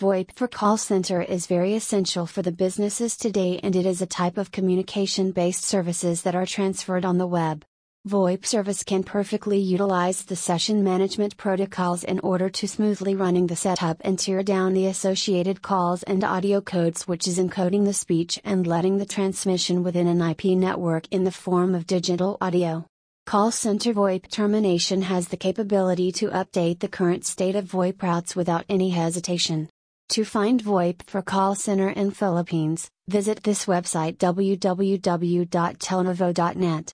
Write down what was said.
VoIP for call center is very essential for the businesses today and it is a type of communication based services that are transferred on the web. VoIP service can perfectly utilize the session management protocols in order to smoothly running the setup and tear down the associated calls and audio codecs which is encoding the speech and letting the transmission within an IP network in the form of digital audio. Call Center VoIP termination has the capability to update the current state of VoIP routes without any hesitation. To find VoIP for call center in Philippines, visit this website www.telnovo.net.